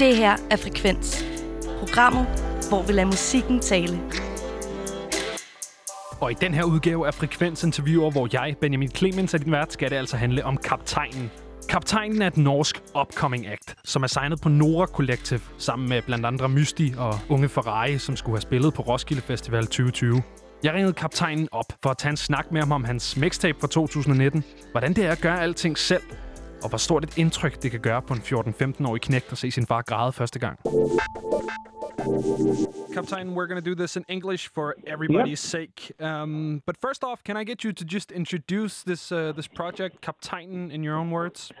Det her er Frekvens. Programmet, hvor vi lader musikken tale. Og i den her udgave af Frekvens interviewer, hvor jeg, Benjamin Clemens, er din vært, skal det altså handle om Kaptajnen. Kaptajnen er et norsk upcoming act, som er signet på Nora Collective, sammen med blandt andre Mysti og Unge Ferrari, som skulle have spillet på Roskilde Festival 2020. Jeg ringede kaptajnen op for at tage en snak med ham om hans mixtape fra 2019, hvordan det er at gøre alting selv, og hvor stort et indtryk det kan gøre på en 14-15-årig knægt at se sin far græde første gang. Captain, we're going to do this in English for everybody's yep. sake. Um, but first off, can I get you to just introduce this uh, this project, Captain, in your own words?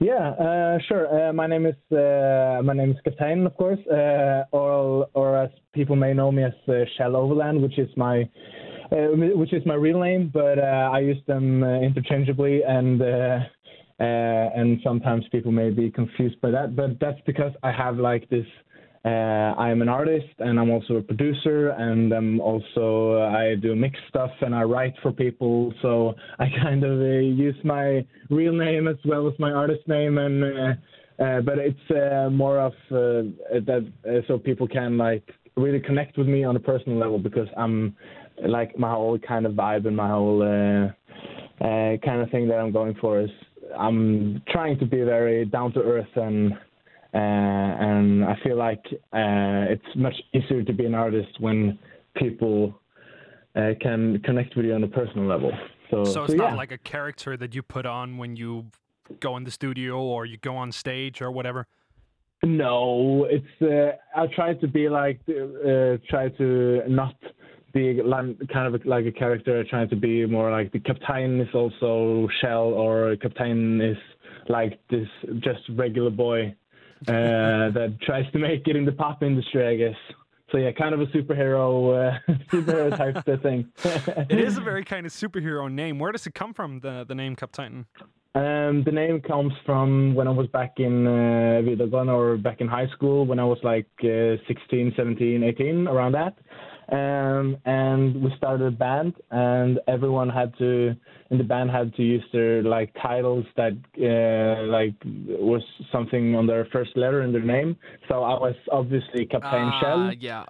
Yeah, uh, sure. Uh, my name is uh, my name is Kaptein, of course, uh, or or as people may know me as uh, Shell Overland, which is my uh, which is my real name, but I use them interchangeably, and and sometimes people may be confused by that. But that's because I have like this uh, I'm an artist and I'm also a producer and I'm also uh, I do mix stuff and I write for people. So I kind of uh, use my real name as well as my artist name and. Uh, uh, but it's uh, more of that so people can like really connect with me on a personal level because I'm like my whole kind of vibe and my whole kind of thing that I'm going for is I'm trying to be very down to earth and uh, and I feel like uh, it's much easier to be an artist when people uh, can connect with you on a personal level. So, so it's so, not yeah. like a character that you put on when you go in the studio or you go on stage or whatever. No, it's uh, I try to be like uh, try to not be kind of like a character. trying to be more like the captain is also Kjell or captain is like this just regular boy uh, that tries to make it in the pop industry, I guess. So yeah, kind of a superhero, uh, superhero type thing. it is a very kind of superhero name. Where does it come from? The the name Captain? Um, the name comes from when I was back in uh, or back in high school when I was like uh, 16, 17, 18, around that. Um, and we started a band, and everyone had to in the band had to use their like titles that uh, like was something on their first letter in their name. So I was obviously Captain uh, Kjell. Yeah.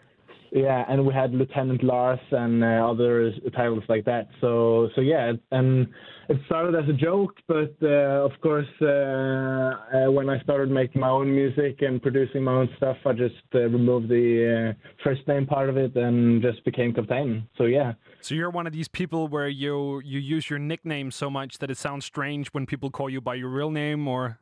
Yeah, and we had Lieutenant Lars and uh, other titles like that. So so yeah, and it started as a joke, but uh, of course, uh, uh, when I started making my own music and producing my own stuff, I just uh, removed the uh, first name part of it and just became Captain. So yeah. So you're one of these people where you you use your nickname so much that it sounds strange when people call you by your real name, or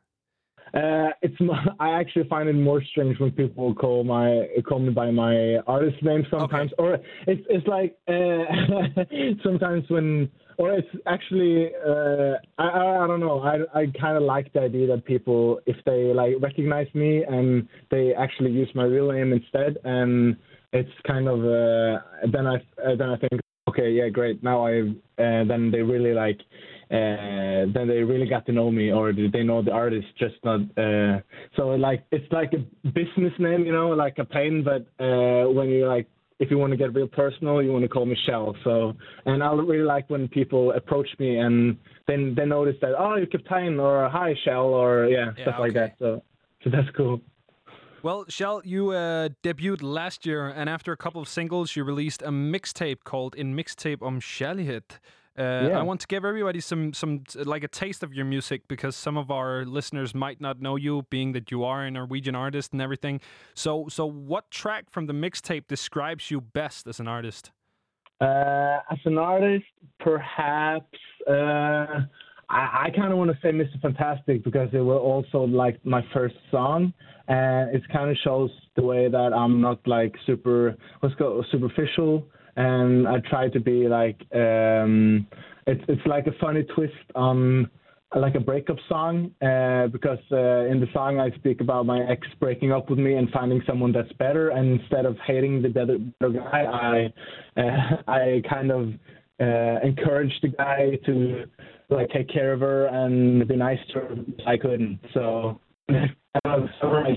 uh, it's I actually find it more strange when people call my call me by my artist name sometimes, okay. or it's it's like uh, sometimes when or it's actually uh, I, I, I don't know. I I kind of like the idea that people if they like recognize me and they actually use my real name instead and it's kind of uh, then I then I think okay yeah great. Now I uh, then they really like uh, then they really got to know me or did they know the artist just not uh, so like it's like a business name you know like a pain but uh, when you like if you want to get real personal you want to call michelle so and I really like when people approach me and then they notice that oh you're Captain or hi Kjell or yeah, yeah stuff okay. like that so so that's cool. Well, Kjell, you uh, debuted last year, and after a couple of singles, you released a mixtape called "In Mixtape om Kjærlighed." Uh, yeah. I want to give everybody some some like a taste of your music because some of our listeners might not know you, being that you are a Norwegian artist and everything. So, so what track from the mixtape describes you best as an artist? Uh, as an artist, perhaps uh, I, I kind of want to say Mr. Fantastic because it was also like my first song, and it kind of shows the way that I'm not like super let's go superficial and I try to be like um, it's it's like a funny twist on like a breakup song uh, because uh, in the song I speak about my ex breaking up with me and finding someone that's better, and instead of hating the better, guy, I uh, I kind of uh, encourage the guy to like take care of her and be nice to her. I couldn't, so.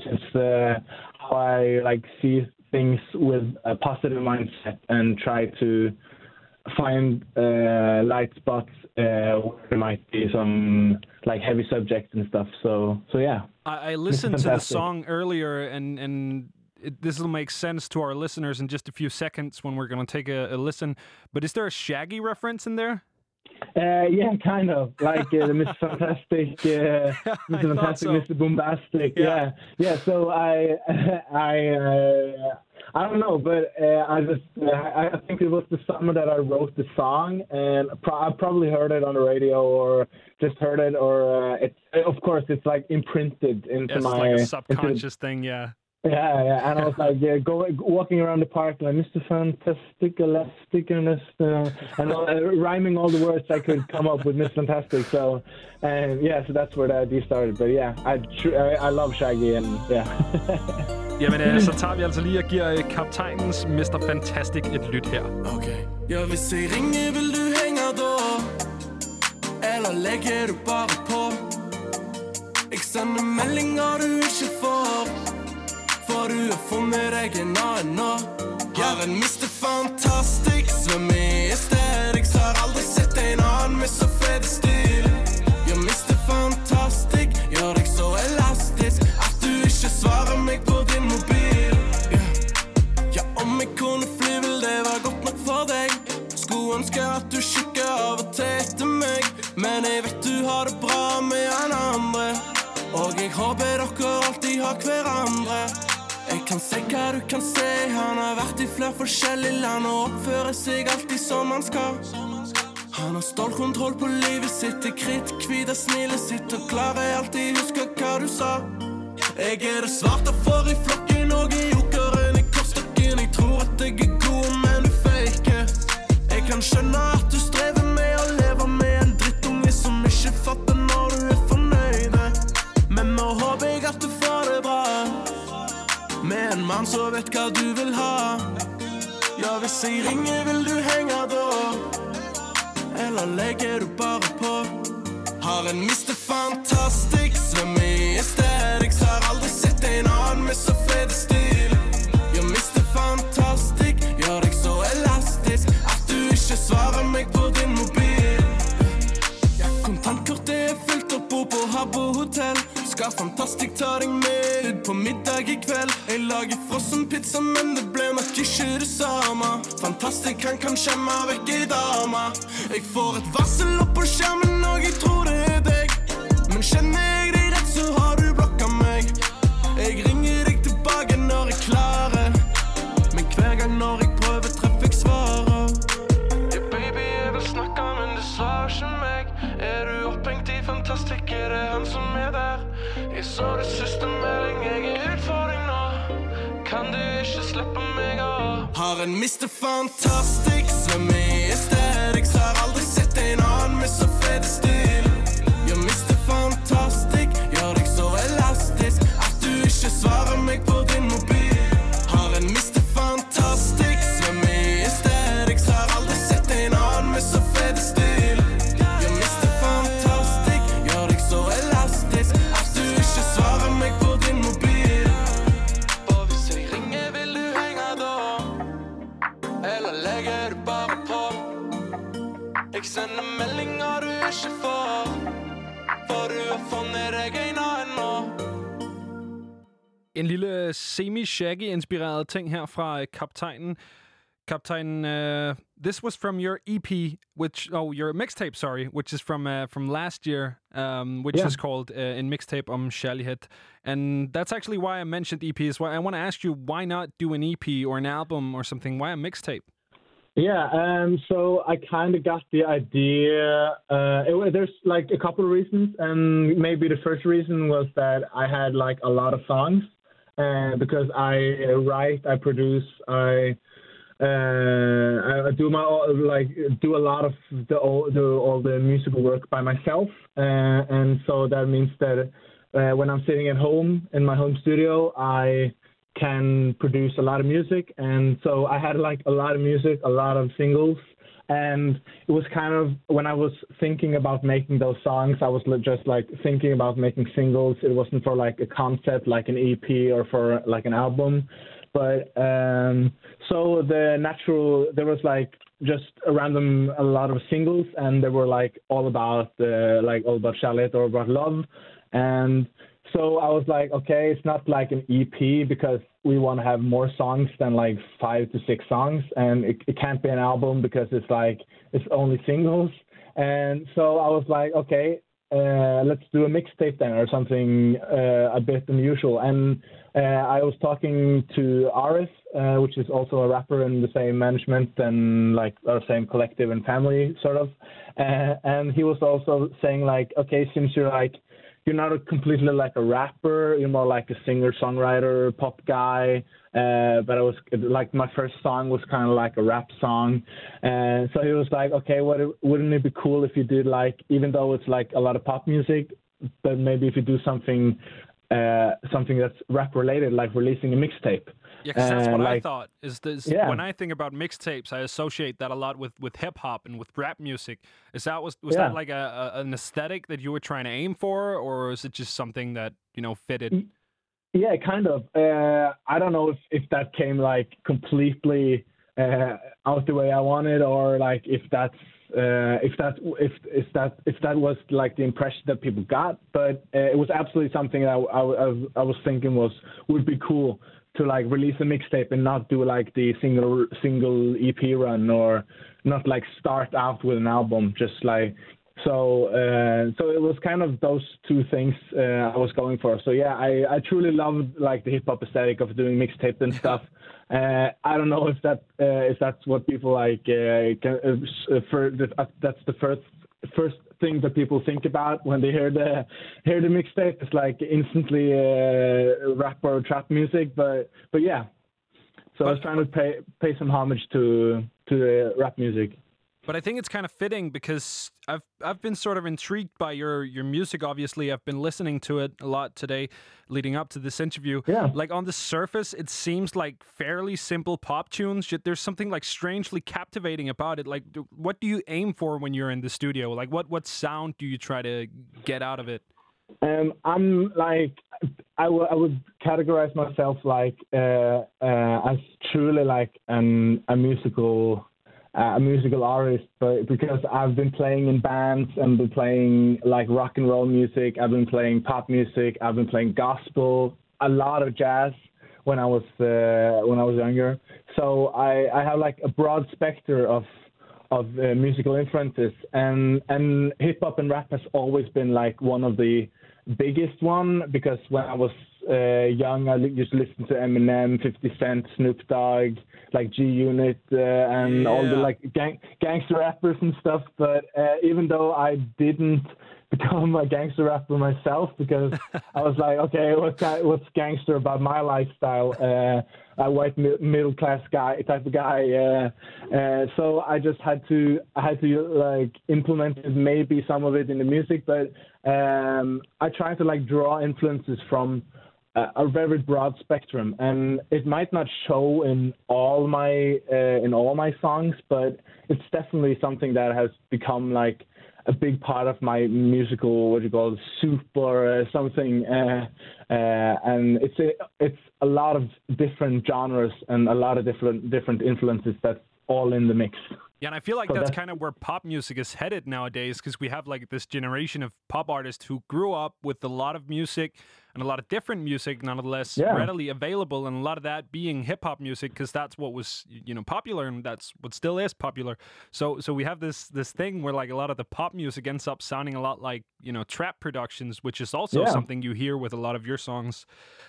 It's uh, how I like see things with a positive mindset and try to find uh, light spots uh, where there might be some like heavy subjects and stuff. So so yeah. I, I listened to the song earlier, and and this will make sense to our listeners in just a few seconds when we're going to take a, a listen. But is there a Shaggy reference in there? Uh, yeah, kind of like uh, Mr. Fantastic, uh, Mr. Fantastic, so. Mr. Bombastic. Yeah. yeah, yeah. So I, I, uh, I don't know, but uh, I just, uh, I think it was the summer that I wrote the song, and pro- I probably heard it on the radio or just heard it, or it's, of course, it's like imprinted into yeah, my like a subconscious into, thing. Yeah. Yeah, yeah, and I was like, yeah, go, walking around the park like Mr. Fantastic, Elastic, and uh, and all, uh, rhyming all the words I could come up with Mr. Fantastic. So, and yeah, so that's where the idea started. But yeah, I I, I love Shaggy, and yeah. Jamen, øh, så tager vi altså lige og giver øh, kaptajnens Mr. Fantastic et lyt her. Okay. Jeg vil se ringe, vil du hænge da? Eller lægger du bare på? Ikke sende meldinger du ikke får for du har funnet deg en annen nå. Har en Mr. Fantastic, som i aesthetics. Har aldri sett en annen med så fet stil. Ja, Mr. Fantastic, gjør deg så elastisk at du ikke svarer meg på din mobil. Ja om jeg kunne fly, vil det være godt nok for deg. Skulle ønske at du kikker av og til etter meg, men jeg vet du har det bra med en andre. Og jeg håper dere alltid har hverandre. Kan se hva du kan se. Han har vært i flere forskjellige land og oppfører seg alltid som han skal. Han har stålkontroll på livet sitt, er kritthvit av smilet sitt og klarer alltid huske hva du sa. Jeg er det svarte for i flokken og i jokeren i kortstokken. Jeg tror at jeg er god, vet hva du vil ha. Ja, hvis jeg ringer, vil du henge da? Eller legger du bare på? Har en Mr. Fantastic, svømmer i aesthetics. Har aldri sett en annen med så fete stil. Skal fantastisk ta deg med ut på middag i kveld? Jeg lager frossen pizza, men det ble nok ikke det samme. Fantastisk, han kan skjemme vekk ei dame. Jeg får et varsel opp på skjermen, og jeg tror det er deg. Men kjenner jeg deg Jeg så det siste melding, jeg er utfordring nå. Kan du ikke slippe meg av? Har en Mr. Fantastic, som i aesthetics. Har aldri sett en annen med så fet stil. Semi-shaggy-inspireret ting her fra øh, kaptajnen. Kaptajnen, uh, this was from your EP, which oh your mixtape, sorry, which is from uh, from last year, um, which Yeah. is called uh, in mixtape um Kjærlighed, and that's actually why I mentioned EPs. Why I want to ask you, why not do an EP or an album or something? Why a mixtape? Yeah, um, so I kind of got the idea. Uh, it, there's like a couple of reasons, and maybe the first reason was that I had like a lot of songs, uh, because I write, I produce, I uh, I do my like do a lot of the all the all the musical work by myself, uh, and so that means that uh, when I'm sitting at home in my home studio, I can produce a lot of music, and so I had like a lot of music, a lot of singles, and it was kind of when I was thinking about making those songs, I was just like thinking about making singles. It wasn't for like a concept like an EP or for like an album, but um, so the natural there was like just a random a lot of singles, and they were like all about uh, like all about Charlotte or about love, and so I was like, okay, it's not like an EP because we want to have more songs than like five to six songs, and it, it can't be an album because it's like it's only singles. And so I was like, okay, uh, let's do a mixtape then or something uh, a bit unusual. And uh, I was talking to Aris, uh, which is also a rapper in the same management and like our same collective and family sort of. Uh, and he was also saying like, okay, since you're like you're not a completely like a rapper. You're more like a singer songwriter, pop guy. Uh, but I was like my first song was kind of like a rap song, and so he was like, okay, what wouldn't it be cool if you did like even though it's like a lot of pop music, but maybe if you do something uh, something that's rap related, like releasing a mixtape. Yeah, because that's what like, I thought. Is this yeah. when I think about mixtapes, I associate that a lot with with hip hop and with rap music. Is that was was yeah. that like a, a, an aesthetic that you were trying to aim for, or is it just something that you know fitted? Yeah, kind of. Uh, I don't know if if that came like completely uh, out the way I wanted, or like if that's uh, if that if if that if that was like the impression that people got, but uh, it was absolutely something that I, I, I, was thinking was would be cool to like release a mixtape and not do like the single single EP run or not like start out with an album. Just like so uh, so it was kind of those two things uh, I was going for. So yeah, I, I truly loved like the hip hop aesthetic of doing mixtape and stuff. Uh, I don't know if that uh, if that's what people like. Uh, can, uh, for the, that's the first first thing that people think about when they hear the hear the mixtape. It's like instantly uh, rap or trap music, but but yeah. So I was trying to pay pay some homage to to the rap music. But I think it's kind of fitting because I've I've been sort of intrigued by your your music. Obviously, I've been listening to it a lot today, leading up to this interview. Yeah. Like on the surface, it seems like fairly simple pop tunes. There's something like strangely captivating about it. Like, what do you aim for when you're in the studio? Like, what what sound do you try to get out of it? Um, I'm like I, w- I would categorize myself like uh, uh, as truly like an a musical a musical artist, but because I've been playing in bands and been playing like rock and roll music, I've been playing pop music, I've been playing gospel, a lot of jazz when I was uh, when I was younger. So I, I have like a broad spectrum of of uh, musical influences, and and hip hop and rap has always been like one of the biggest one because when I was uh, young, I used to listen to Eminem, 50 Cent, Snoop Dogg, like G Unit, uh, and yeah. all the like gang- gangster rappers and stuff. But uh, even though I didn't become a gangster rapper myself, because I was like, okay, what's what's gangster about my lifestyle? Uh, a white mi- middle class guy type of guy. Uh, uh, so I just had to I had to like implement maybe some of it in the music, but um, I try to like draw influences from a very broad spectrum, and it might not show in all my uh, in all my songs, but it's definitely something that has become like a big part of my musical what you call it, soup or uh, something, uh, uh, and it's a, it's a lot of different genres and a lot of different different influences that's all in the mix. Yeah, and I feel like so that's, that's kind of where pop music is headed nowadays because we have like this generation of pop artists who grew up with a lot of music and a lot of different music, nonetheless, yeah. readily available, and a lot of that being hip hop music because that's what was you know popular and that's what still is popular. So so we have this this thing where like a lot of the pop music ends up sounding a lot like you know trap productions, which is also yeah. something you hear with a lot of your songs.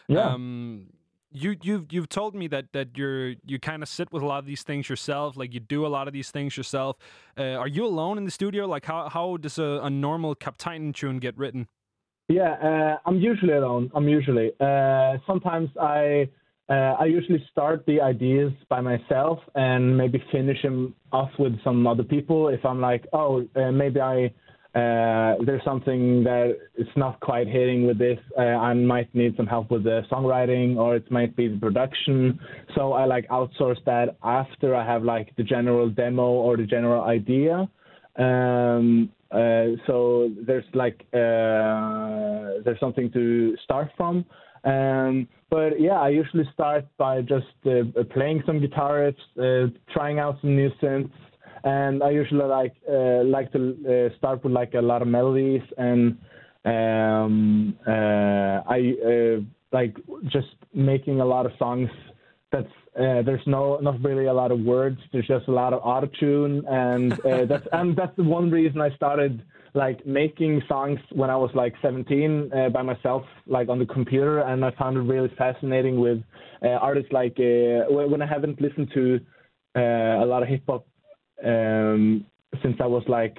Yeah. Um, you you've you've told me that that you're you kind of sit with a lot of these things yourself like you do a lot of these things yourself uh, are you alone in the studio like how how does a, a normal Kaptajnen tune get written yeah uh, i'm usually alone i'm usually uh, sometimes i uh, I usually start the ideas by myself and maybe finish them off with some other people. If I'm like, oh, uh, maybe I uh, there's something that it's not quite hitting with this. Uh, I might need some help with the songwriting, or it might be the production. So I like outsource that after I have like the general demo or the general idea. Um, uh, so there's like uh, there's something to start from. Um, but yeah, I usually start by just uh, playing some guitars, uh, trying out some new synths and I usually like uh, like to uh, start with like a lot of melodies and um, I like just making a lot of songs that's uh, there's no not really a lot of words. There's just a lot of autotune, and uh, that's and that's the one reason I started like making songs when I was like 17 uh, by myself, like on the computer, and I found it really fascinating with uh, artists like uh, when I haven't listened to uh, a lot of hip hop um, since I was like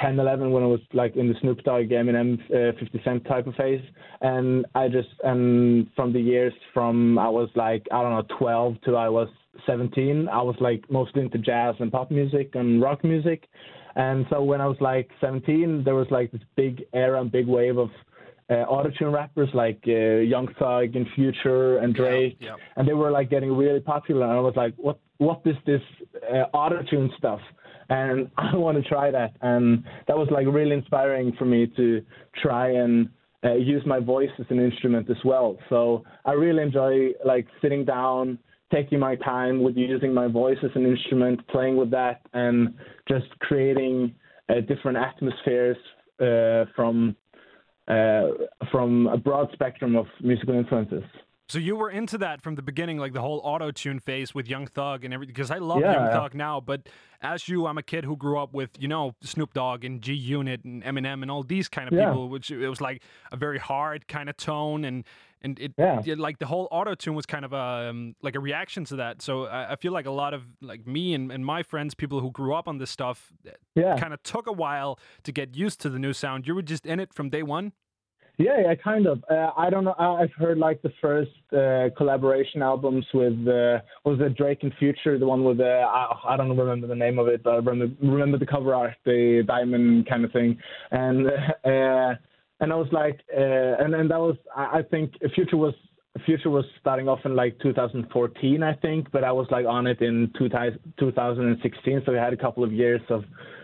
10, 11 when I was like in the Snoop Dogg, Eminem, uh, 50 Cent type of phase. And I just, and from the years from I was like, I don't know, 12 till I was 17, I was like mostly into jazz and pop music and rock music. And so when I was like 17, there was like this big era and big wave of uh, autotune rappers like uh, Young Thug and Future and Drake, Yeah, yeah. and they were like getting really popular. And I was like, what what is this uh, autotune stuff? And I want to try that. And that was like really inspiring for me to try and uh, use my voice as an instrument as well. So I really enjoy like sitting down, taking my time with using my voice as an instrument, playing with that, and just creating uh, different atmospheres uh, from uh, from a broad spectrum of musical influences. So you were into that from the beginning, like the whole auto tune phase with Young Thug and everything. Because I love Yeah, Young. Thug now, but as you, I'm a kid who grew up with you know Snoop Dogg and G Unit and Eminem and all these kind of Yeah. people, which it was like a very hard kind of tone and and it, Yeah. it- like the whole auto tune was kind of a um, like a reaction to that. So I, I feel like a lot of like me and, and my friends, people who grew up on this stuff, Yeah. kind of took a while to get used to the new sound. You were just in it from day one. Yeah, yeah, kind of. Uh, I don't know. I've heard like the first uh, collaboration albums with uh, was it Drake and Future, the one with the I, I don't remember the name of it, but I remember, remember the cover art, the diamond kind of thing, and uh, and I was like, uh, and and that was I, think Future was Future was starting off in like 2014, I think, but I was like on it in 2000, 2016, so we had a couple of years of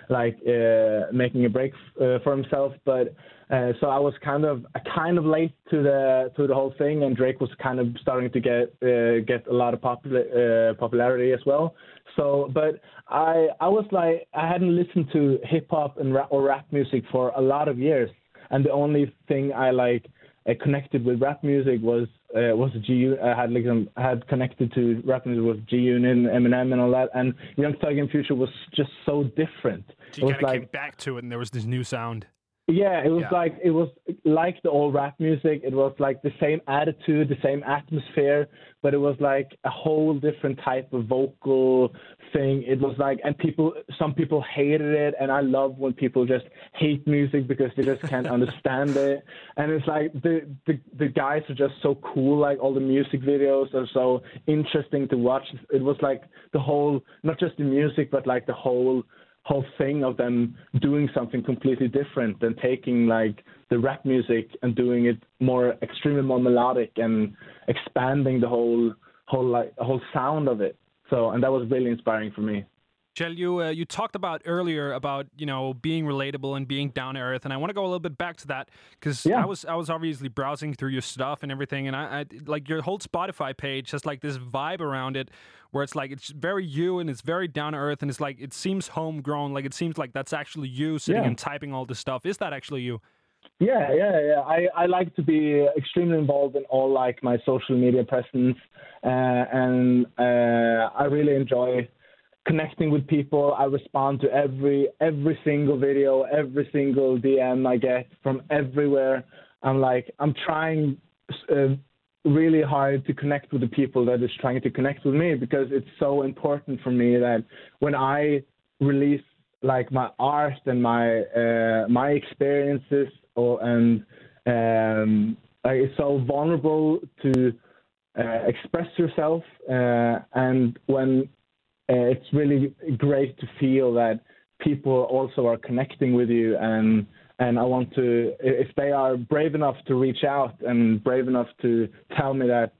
like uh, making a break uh, for himself. But uh, so I was kind of kind of late to the to the whole thing, and Drake was kind of starting to get uh, get a lot of popular uh, popularity as well. So, but I I was like I hadn't listened to hip hop and rap or rap music for a lot of years, and the only thing I like uh, connected with rap music was uh, was G U- I had like um, had connected to rap music with G Unit and Eminem and all that, and Young Thug and Future was just so different. So It you was kind of like came back to it, and there was this new sound. Yeah, it was Yeah. like it was like the old rap music. It was like the same attitude, the same atmosphere, but it was like a whole different type of vocal thing. It was like, and people, some people hated it, and I love when people just hate music because they just can't understand it. And it's like the, the the guys are just so cool. Like all the music videos are so interesting to watch. It was like the whole, not just the music, but like the whole whole thing of them doing something completely different than taking like the rap music and doing it more extremely more melodic and expanding the whole whole like whole sound of it. So and that was really inspiring for me. Kjell, you uh, you talked about earlier about you know being relatable and being down to earth, and I want to go a little bit back to that because Yeah. I was I was obviously browsing through your stuff and everything, and I, I like your whole Spotify page has like this vibe around it where it's like it's very you and it's very down to earth and it's like it seems homegrown, like it seems like that's actually you sitting Yeah. and typing all this stuff. Is that actually you? Yeah, yeah, yeah. I, I like to be extremely involved in all like my social media presence, uh, and uh, I really enjoy connecting with people. I respond to every every single video, every single DM I get from everywhere. I'm like I'm trying uh, really hard to connect with the people that is trying to connect with me because it's so important for me that when I release like my art and my uh, my experiences or and um, like, it's so vulnerable to uh, express yourself uh, and when it's really great to feel that people also are connecting with you and and I want to if they are brave enough to reach out and brave enough to tell me that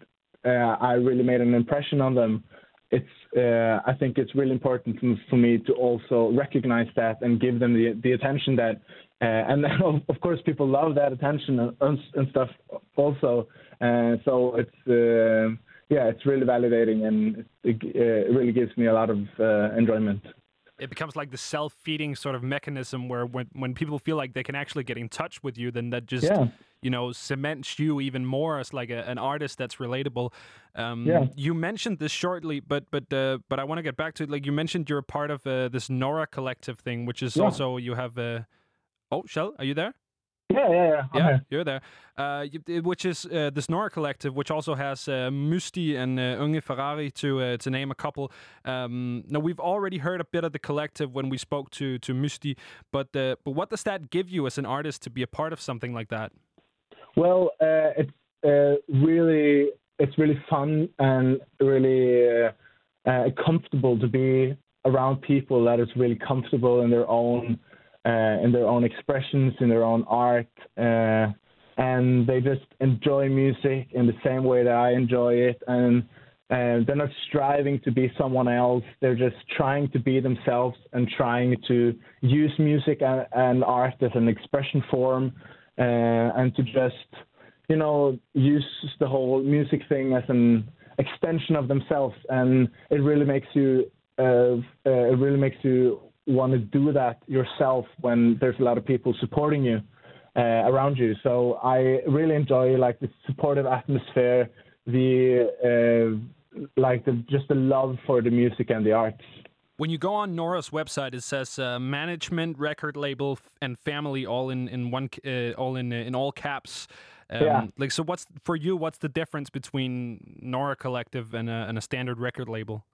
uh, I really made an impression on them it's uh, I think it's really important for- me to also recognize that and give them the the attention that uh, and then of, of course people love that attention and, and stuff also uh, so it's uh, yeah it's really validating and it, it really gives me a lot of uh, enjoyment it becomes like the self-feeding sort of mechanism where when, when people feel like they can actually get in touch with you then that just Yeah. you know cements you even more as like a, an artist that's relatable um, Yeah. you mentioned this shortly but but uh, but i want to get back to it like you mentioned you're a part of uh, this nora collective thing which is Yeah. also you have uh, oh Kjell are you there Yeah, yeah, yeah. I'm yeah, here. you're there. Uh, you- which is uh, the Snora Collective, which also has uh, Musti and uh, Unge Ferrari to uh, to name a couple. Um, now we've already heard a bit of the collective when we spoke to to Musti, but uh, but what does that give you as an artist to be a part of something like that? Well, uh, it's uh, really it's really fun and really uh, uh, comfortable to be around people that is really comfortable in their own uh, in their own expressions, in their own art, uh, and they just enjoy music in the same way that I enjoy it, and. Uh, they're not striving to be someone else. They're just trying to be themselves and trying to use music and, and art as an expression form, uh, and to just, you know, use the whole music thing as an extension of themselves. And it really makes you, uh, uh, it really makes you want to do that yourself when there's a lot of people supporting you uh, around you. So I really enjoy like the supportive atmosphere, the uh, like the just the love for the music and the arts. When you go on Nora's website, it says uh, management, record label, f- and family all in in one uh, all in uh, in all caps. Um, Yeah. Like so, what's for you? What's the difference between Nora Collective and a, and a standard record label?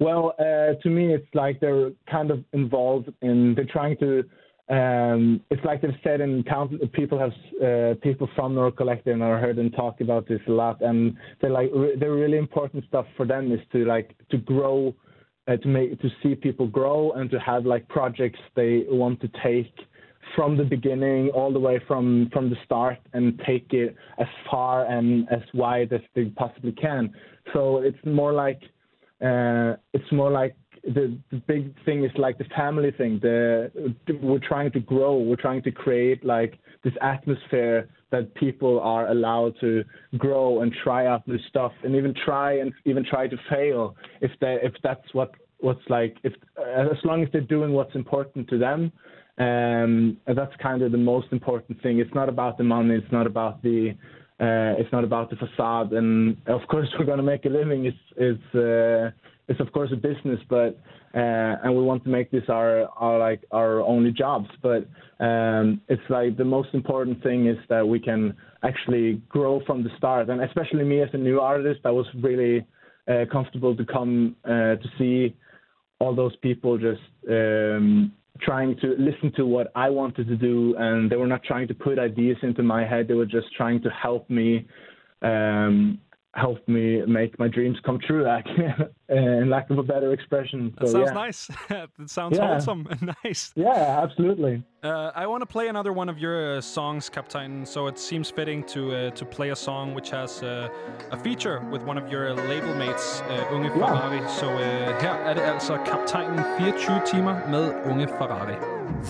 Well, uh, to me, it's like they're kind of involved in. They're trying to. Um, it's like they've said in count. People have uh, people from Nora Collective, and I heard them talk about this a lot. And they're like re- the really important stuff for them is to like to grow, uh, to make to see people grow, and to have like projects they want to take from the beginning all the way from from the start and take it as far and as wide as they possibly can. So it's more like uh, it's more like the, the big thing is like the family thing. The we're trying to grow. We're trying to create like this atmosphere that people are allowed to grow and try out new stuff and even try and even try to fail if they if that's what what's like if as long as they're doing what's important to them. Um, that's kind of the most important thing. It's not about the money. It's not about the uh, it's not about the facade, and of course we're going to make a living. It's it's uh, it's of course a business, but uh, and we want to make this our our like our only jobs. But um, it's like the most important thing is that we can actually grow from the start, and especially me as a new artist, I was really uh, comfortable to come uh, to see all those people just um, trying to listen to what I wanted to do, and they were not trying to put ideas into my head. They were just trying to help me, um, help me make my dreams come true. Like, in lack of a better expression. That sounds yeah. nice. that sounds Yeah. wholesome and nice. Yeah, absolutely. Uh, I want to play another one of your uh, songs, Captain. So it seems fitting to uh, to play a song which has uh, a feature with one of your label mates, uh, Unge Ferrari. Så uh, her er det altså Kaptajnen 24 timer med Unge Ferrari.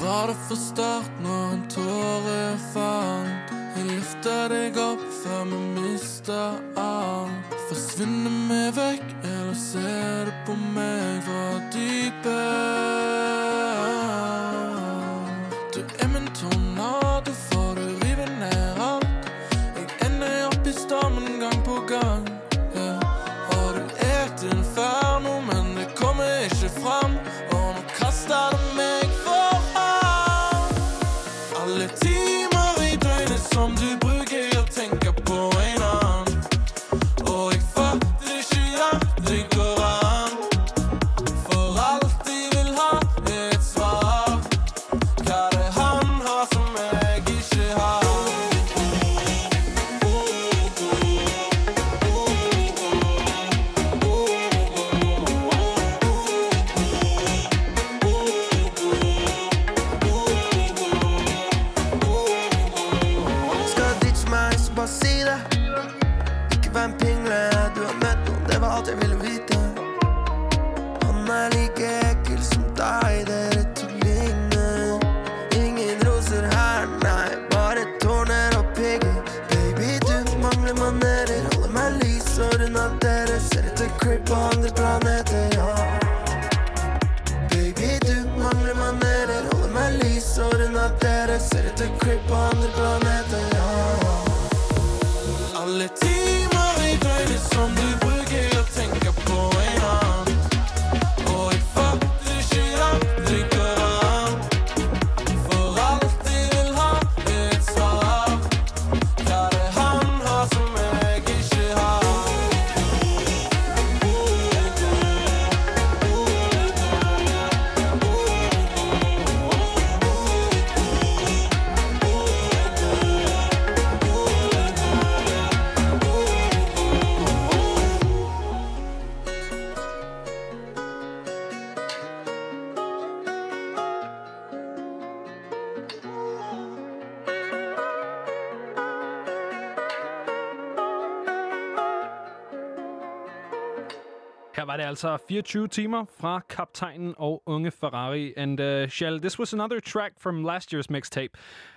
Var det for start når en tåre falt? Jeg løfter deg opp før vi mister alt. Forsvinner vi vekk, eller ser du på meg fra dypet? dere ser etter creep på andre planeter, ja. Baby, du mangler manerer, holder meg lys og unna dere ser etter creep på andre planeter, ja. Altså 24 timer fra Kaptajnen og Unge Ferrari. And uh, Kjell, this was another track from last year's mixtape.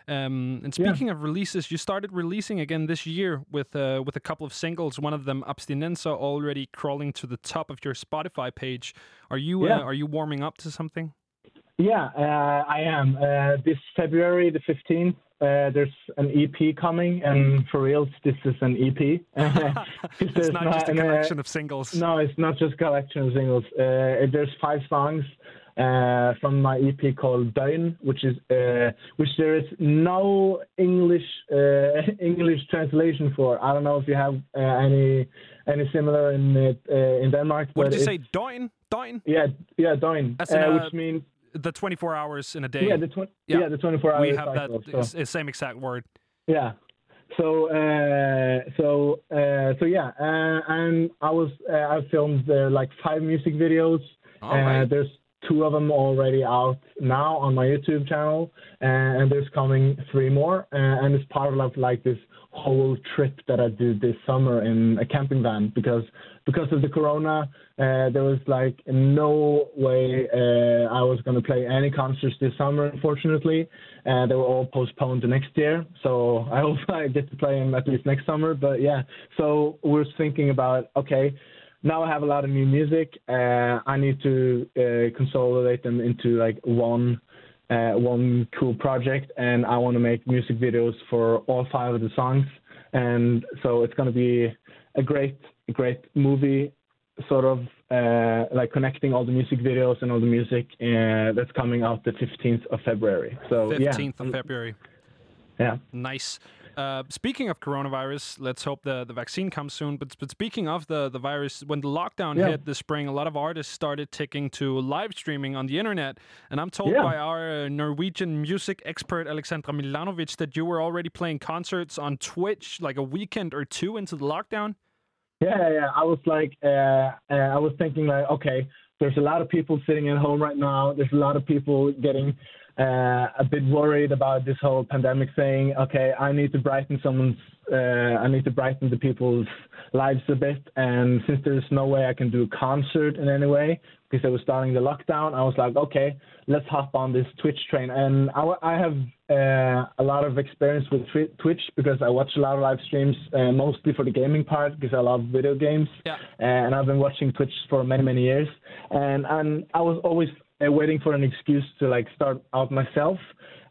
Um, and speaking of releases, you started releasing again this year with uh, with a couple of singles. One of them, Abstinenza, already crawling to the top of your Spotify page. Are you Yeah. uh, are you warming up to something? Yeah, uh, I am. Uh, this February the 15th, uh, there's an EP coming, and for reals, this is an EP. it's not just a collection of singles. No, it's not just a collection of singles. Uh, there's five songs uh, from my EP called Døgn, which is uh, which there is no English uh, English translation for. I don't know if you have uh, any any similar in uh, in Denmark. What did you say? Døgn? Døgn? Yeah, yeah, uh, uh, which means The 24 hours in a day. yeah, the tw- Yeah. yeah. the 24 hours. we have cycle, that so. same exact word. Yeah. So uh, so uh, so yeah, uh, and I was uh, I filmed uh, like five music videos. Uh, right. There's two of them already out now on my YouTube channel, uh, and there's coming three more. Uh, and it's part of like this whole trip that I did this summer in a camping van because because of the corona, uh, there was like no way uh, I was going to play any concerts this summer. Unfortunately, uh, they were all postponed to next year. So I hope I get to play them at least next summer. But yeah, so we're thinking about okay. Now I have a lot of new music. Uh, I need to uh, consolidate them into like one uh, one cool project, and I want to make music videos for all five of the songs. And so it's going to be a great, great movie, sort of uh, like connecting all the music videos and all the music uh, that's coming out the 15th of February. So 15th yeah, of February. yeah. Nice. Uh, speaking of coronavirus, let's hope the, the vaccine comes soon. But but speaking of the, the virus, when the lockdown Yeah. hit this spring, a lot of artists started taking to live streaming on the internet. And I'm told Yeah. by our uh, Norwegian music expert Alexandra Milanovic that you were already playing concerts on Twitch like a weekend or two into the lockdown. Yeah, yeah. I was like, uh, uh, I was thinking like, okay, there's a lot of people sitting at home right now. There's a lot of people getting uh, a bit worried about this whole pandemic thing. Okay, I need to brighten someone's, uh, I need to brighten the people's lives a bit. And since there's no way I can do a concert in any way because I was starting the lockdown, I was like, okay, let's hop on this Twitch train. And I, I have uh, a lot of experience with Twi- Twitch because I watch a lot of live streams, uh, mostly for the gaming part because I love video games. Yeah. And I've been watching Twitch for many, many years. And and I was always uh, waiting for an excuse to like start out myself.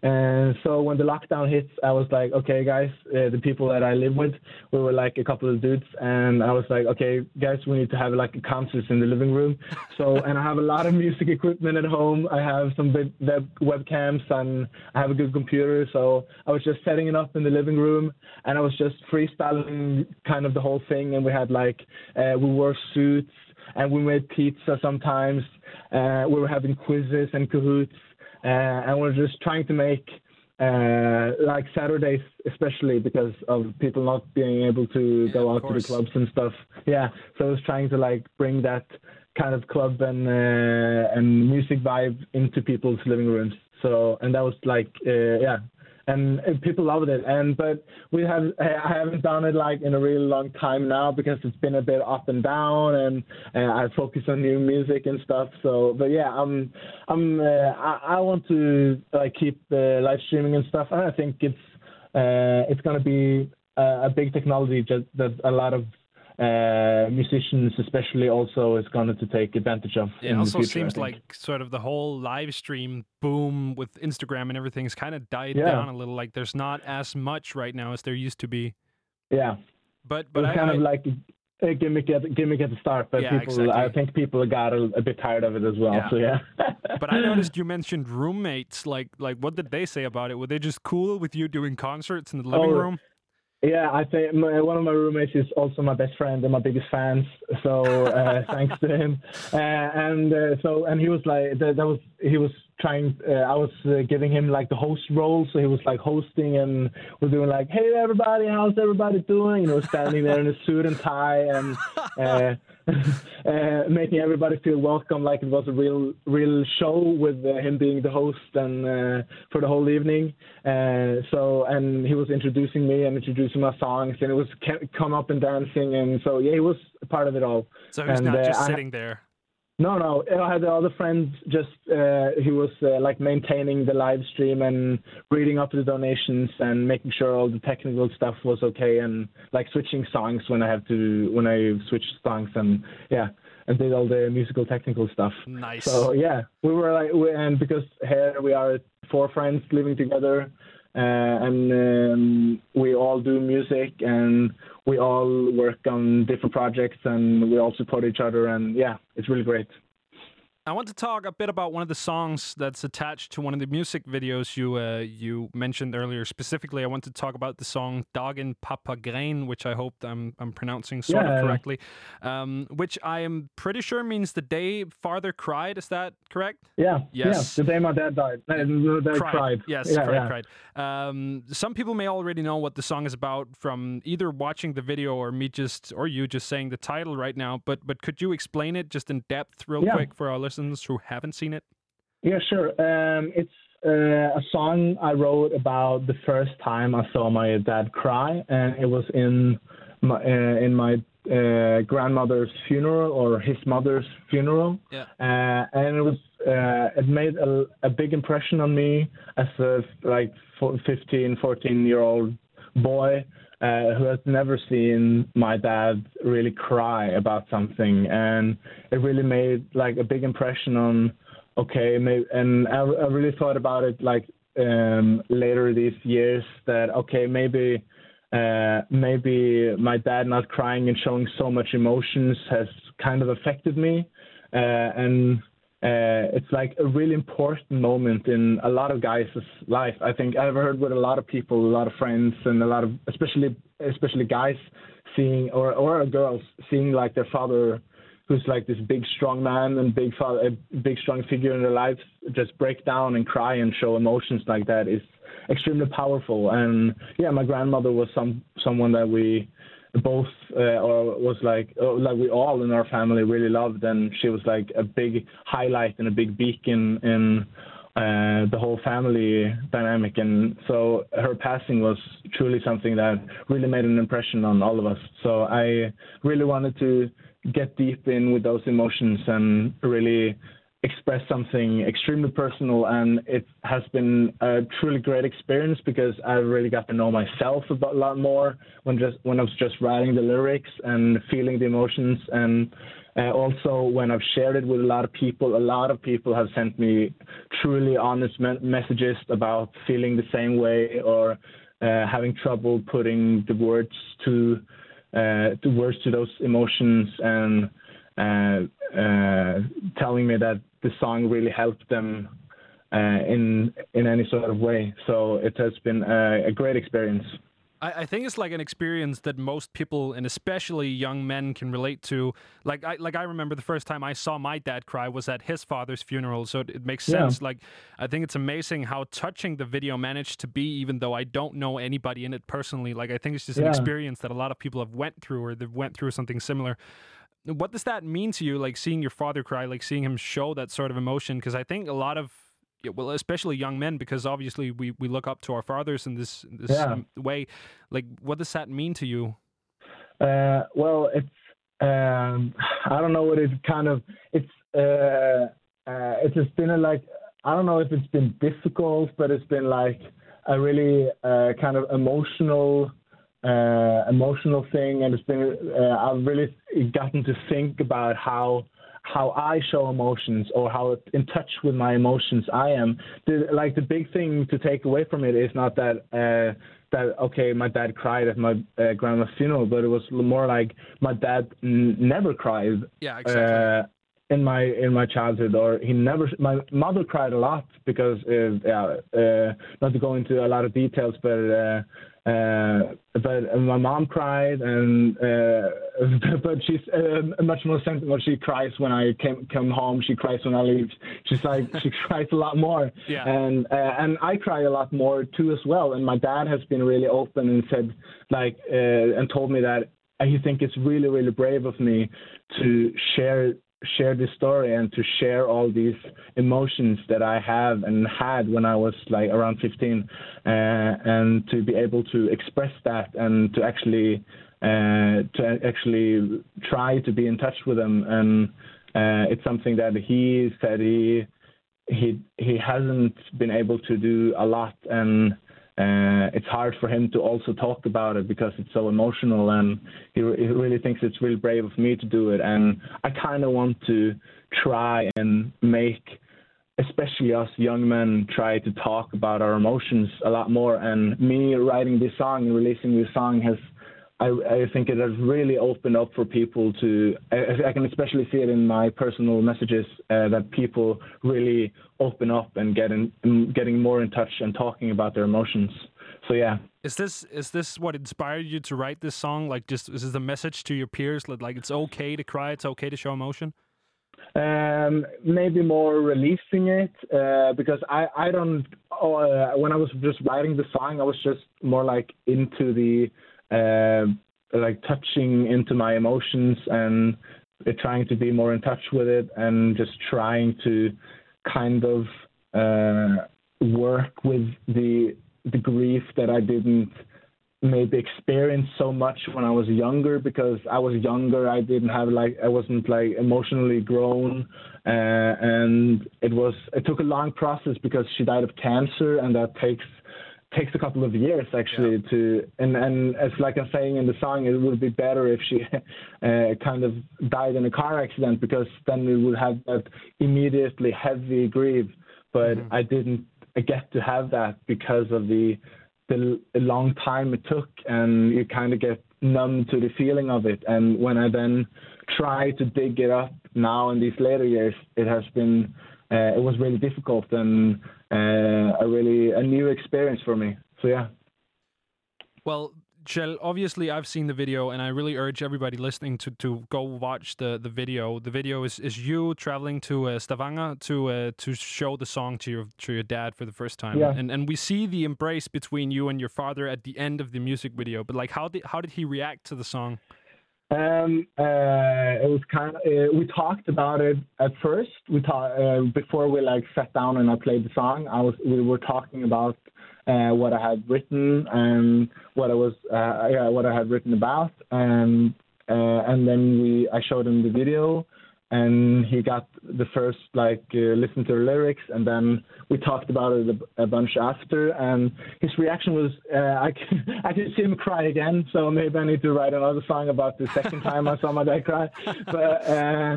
And so when the lockdown hits, I was like, okay, guys, uh, the people that I live with, we were like a couple of dudes, and I was like, okay, guys, we need to have like a concert in the living room. So, and I have a lot of music equipment at home. I have some web, web webcams, and I have a good computer. So I was just setting it up in the living room, and I was just freestyling kind of the whole thing. And we had like, uh, we wore suits, and we made pizza sometimes. Uh, we were having quizzes and Kahoots and we're just trying to make uh, like Saturdays, especially because of people not being able to Yeah, go out to the clubs and stuff. Yeah, so I was trying to like bring that kind of club and uh, and music vibe into people's living rooms. So and that was like uh, yeah. And, people loved it, and but we have I haven't done it like in a really long time now because it's been a bit up and down, and, and I focus on new music and stuff. So, but yeah, I'm I'm uh, I, I want to like keep uh, live streaming and stuff, and I think it's uh, it's gonna be a, a big technology just that a lot of uh, musicians, especially, also is going to take advantage of. It also future, seems like sort of the whole live stream boom with Instagram and everything has kind of died Yeah. down a little. Like there's not as much right now as there used to be. yeah, But it but was I, kind I- of like a gimmick at gimmick at the start, but Yeah, people, I think people got a, a bit tired of it as well. Yeah. So yeah. but I noticed you mentioned roommates. Like like what did they say about it? Were they just cool with you doing concerts in the living Oh, room? Yeah, I think my, one of my roommates is also my best friend and my biggest fans. So uh, thanks to him. Uh, and uh, so and he was like that, that was he was trying. Uh, I was uh, giving him like the host role, so he was like hosting and was doing like, "Hey everybody, how's everybody doing?" You know, standing there in a suit and tie and. Uh, making everybody feel welcome, like it was a real, real show with uh, him being the host and uh, for the whole evening. Uh, so, and he was introducing me and introducing my songs, and it was come up and dancing, and so yeah, he was part of it all. So he's and, not uh, just sitting there. No, no, I had the other friends. Just uh, he was uh, like maintaining the live stream and reading up the donations and making sure all the technical stuff was okay and like switching songs when I have to when I switch songs and yeah and did all the musical technical stuff. Nice. So yeah, we were like, we, and because here we are four friends living together, and um, we all do music, and we all work on different projects, and we all support each other, and yeah, it's really great. I want to talk a bit about one of the songs that's attached to one of the music videos you uh, you mentioned earlier. Specifically, I want to talk about the song "Dagen Papagrein," which I hope I'm I'm pronouncing sort Yeah. of correctly, um, which I am pretty sure means the day father cried. Is that correct? Yeah, Yes. yeah. The day my dad died, the day I cried. Yes, yeah, cried, yeah. cried. Um, some people may already know what the song is about from either watching the video or me just or you just saying the title right now. But but could you explain it just in depth, real quick, for our listeners who haven't seen it? Yeah, sure. Um, it's uh, a song I wrote about the first time I saw my dad cry, and it was in my uh, in my uh, grandmother's funeral or his mother's funeral. Yeah. Uh, and it was uh, it made a, a big impression on me as a like fo- 15, 14 year old boy uh, who has never seen my dad really cry about something, and it really made like a big impression on. Okay, maybe, and I, I really thought about it like um, later these years that okay maybe uh, maybe my dad not crying and showing so much emotions has kind of affected me, uh, and uh, it's like a really important moment in a lot of guys' life. I think I've heard with a lot of people, a lot of friends, and a lot of especially especially guys seeing or or girls seeing like their father who's like this big strong man and big father, a big strong figure in their lives just break down and cry and show emotions like that is extremely powerful and yeah my grandmother was some someone that we both uh, or was like uh, like we all in our family really loved and she was like a big highlight and a big beacon in uh, the whole family dynamic. And so her passing was truly something that really made an impression on all of us. So i really wanted to get deep in with those emotions and really express something extremely personal and it has been a truly great experience because I really got to know myself a lot- more when just when I was just writing the lyrics and feeling the emotions. And uh, also when I've shared it with a lot of people a lot of people have sent me truly honest me- messages about feeling the same way or uh, having trouble putting the words to uh, to words to those emotions and uh, uh, telling me that the song really helped them uh, in in any sort of way. So it has been a, a great experience. I, I think it's like an experience that most people, and especially young men, can relate to. Like I like I remember the first time I saw my dad cry was at his father's funeral, so it, it makes Yeah. sense. Like I think it's amazing how touching the video managed to be, even though I don't know anybody in it personally. Like I think it's just an experience that a lot of people have went through, or they've went through something similar. What does that mean to you? Like seeing your father cry, like seeing him show that sort of emotion? Because I think a lot of well, especially young men, because obviously we, we look up to our fathers in this this Yeah. way. Like, what does that mean to you? Uh, well, it's um, I don't know what it kind of it's uh, uh, it's just been a, like I don't know if it's been difficult, but it's been like a really uh, kind of emotional uh, emotional thing, and it's been uh, I've really gotten to think about how how I show emotions or how in touch with my emotions I am. The, like the big thing to take away from it is not that uh, that okay, my dad cried at my uh, grandma's funeral, but it was more like my dad n- never cried. Yeah, exactly. Uh, in my in my childhood, or he never. My mother cried a lot because, uh, yeah, uh, not to go into a lot of details, but uh, uh, but my mom cried, and uh, but she's uh, much more sensitive. She cries when I came come home. She cries when I leave. She's like she cries a lot more, Yeah. and uh, and I cry a lot more too as well. And my dad has been really open and said like uh, and told me that he think it's really really brave of me to share share this story and to share all these emotions that I have and had when I was like around 15, uh, and to be able to express that and to actually uh, to actually try to be in touch with them. And uh, it's something that he said he he he hasn't been able to do a lot and uh, it's hard for him to also talk about it because it's so emotional and he, he really thinks it's really brave of me to do it. And I kind of want to try and make especially us young men try to talk about our emotions a lot more. And me writing this song and releasing this song has I, I think it has really opened up for people to. I, I can especially see it in my personal messages uh, that people really open up and getting getting more in touch and talking about their emotions. So yeah, Is this is this what inspired you to write this song? Like, just is this a message to your peers that like it's okay to cry, it's okay to show emotion? Um, maybe more releasing it uh, because I I don't. Uh, when I was just writing the song, I was just more like into the uh, like touching into my emotions and trying to be more in touch with it and just trying to kind of uh, work with the the grief that I didn't maybe experience so much when I was younger because I was younger. I didn't have like I wasn't like emotionally grown, uh, and it was it took a long process because she died of cancer, and that takes takes a couple of years actually to and and as like I'm saying in the song, it would be better if she uh, kind of died in a car accident because then we would have that immediately heavy grief. But I didn't get to have that because of the the long time it took, and you kind of get numb to the feeling of it. And when I then try to dig it up now in these later years, it has been uh, it was really difficult and uh, a really a new experience for me. So yeah. Well, Kjell, obviously I've seen the video and I really urge everybody listening to, to go watch the, the video. The video is, is you traveling to uh, Stavanger to uh, to show the song to your to your dad for the first time. Yeah. And and we see the embrace between you and your father at the end of the music video. But like how did how did he react to the song? Um, uh, it was kind of, uh, we talked about it at first. We talked uh, before we like sat down and I played the song. I was we were talking about uh, what I had written and what I was uh, yeah what I had written about and uh, and then we I showed him the video and he got the first like uh, listen to the lyrics and then we talked about it a, a bunch after and his reaction was uh, I can, I could see him cry again so maybe I need to write another song about the second time I saw my dad cry but uh,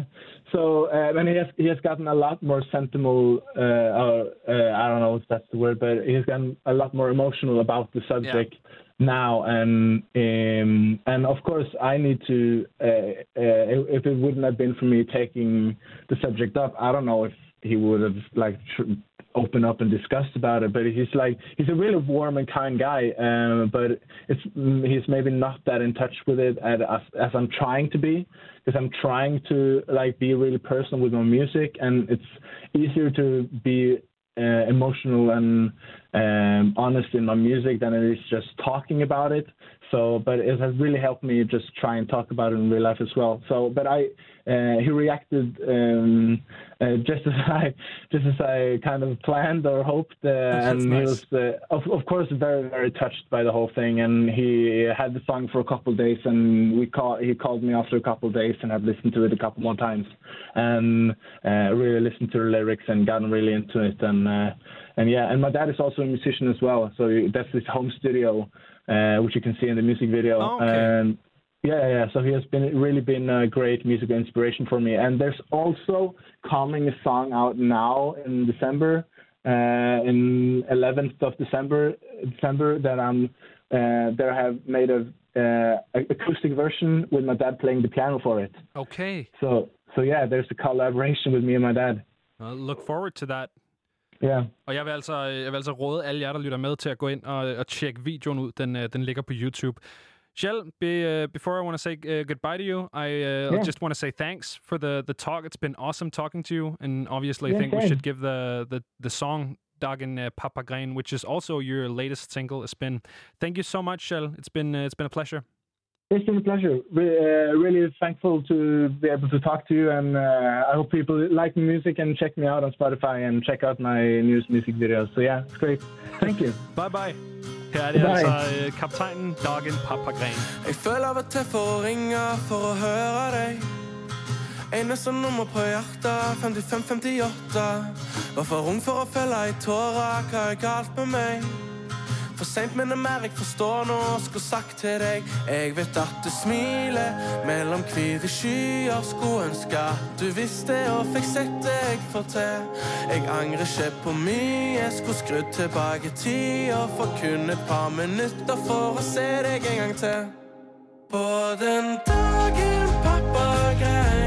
so uh, and he has he has gotten a lot more sentimental uh, or uh, I don't know if that's the word but he's gotten a lot more emotional about the subject now and um, and of course I need to uh, uh, if it wouldn't have been for me taking the subject up I don't know if he would have like tr- opened up and discussed about it but he's like he's a really warm and kind guy um, but it's he's maybe not that in touch with it as, as I'm trying to be because I'm trying to like be really personal with my music and it's easier to be uh, emotional and um, honest in my music than it is just talking about it. So, but it has really helped me just try and talk about it in real life as well. So, but I, uh, he reacted um, uh, just as I, just as I kind of planned or hoped, uh, and nice. he was, uh, of, of course, very, very touched by the whole thing. And he had the song for a couple of days, and we call, he called me after a couple of days, and I've listened to it a couple more times, and uh, really listened to the lyrics and gotten really into it, and. Uh, and yeah, and my dad is also a musician as well, so that's his home studio. uh, which you can see in the music video. Oh, okay. And yeah, yeah. So he has been really been a great musical inspiration for me. And there's also coming a song out now in December, uh, in 11th of December, December that I'm uh, that I have made a uh, acoustic version with my dad playing the piano for it. Okay. So so yeah, there's a collaboration with me and my dad. I'll look forward to that. Yeah. Og jeg vil, altså, jeg vil altså råde alle jer, der lytter med, til at gå ind og, og tjekke videoen ud. Den, øh, den ligger på YouTube. Kjell, be, uh, before I want to say uh, goodbye to you, I uh, Yeah. just want to say thanks for the, the talk. It's been awesome talking to you, and obviously, I Yeah, think we should give the the, the song "Dagen uh, Papagrein," which is also your latest single. It's been thank you so much, Kjell. It's been uh, it's been a pleasure. It's been a pleasure. Re- uh, really thankful to be able to talk to you, and uh, I hope people like the music and check me out on Spotify and check out my newest music videos. So yeah, it's great. Thank you. Bye bye. Her er det Bye. altså kapteinen Dagen Papagrein. Jeg føler av og til for å ringe for å høre deg. Eneste nummer på hjertet, 5558. Var for ung for å felle i tårer, hva er galt med meg? For seint, men det er mer jeg forstår nå, skulle sagt til deg. Jeg vet at du smiler mellom hvite skyer. Skulle ønske at du visste og fikk sett det jeg får til. Jeg angrer ikke på mye, skulle skrudd tilbake tida for kun et par minutter for å se deg en gang til. På den dagen pappa grein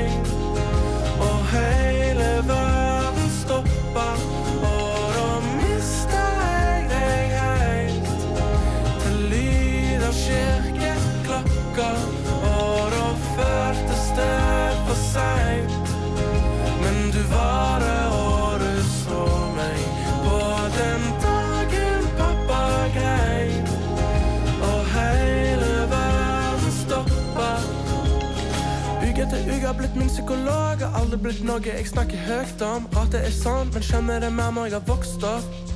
har blitt min psykolog Har aldri blitt noe jeg snakker høyt om. Rart det er sant, men skjønner det mer når jeg har vokst opp.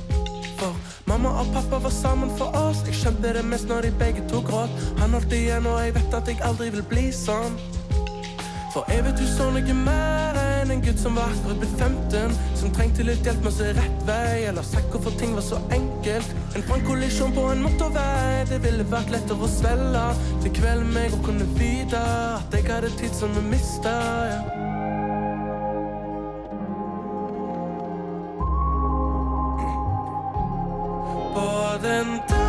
For mamma og pappa var sammen for oss. Jeg skjønte det mest når de begge to gråt Han holdt igjen, og jeg vet at jeg aldri vil bli sånn For jeg vet du så noe mer enn en gutt som var akkurat blitt 15 Som trengte litt hjelp med å se rett vei Eller sagt hvorfor ting var så enkelt En brannkollisjon på en motorvei Det ville vært lettere å svelle Til kvelden meg å kunne vite At jeg hadde tid som vi mistet ja. På den dagen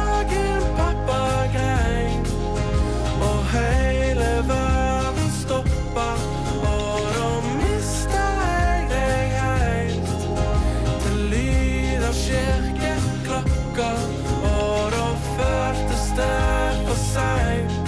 det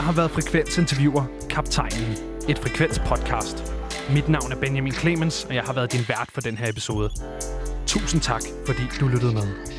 her har været Frekvens interviewer Kaptajnen. Et Frekvens podcast. Mit navn er Benjamin Clemens, og jeg har været din vært for den her episode. Tusind tak, fordi du lyttede med.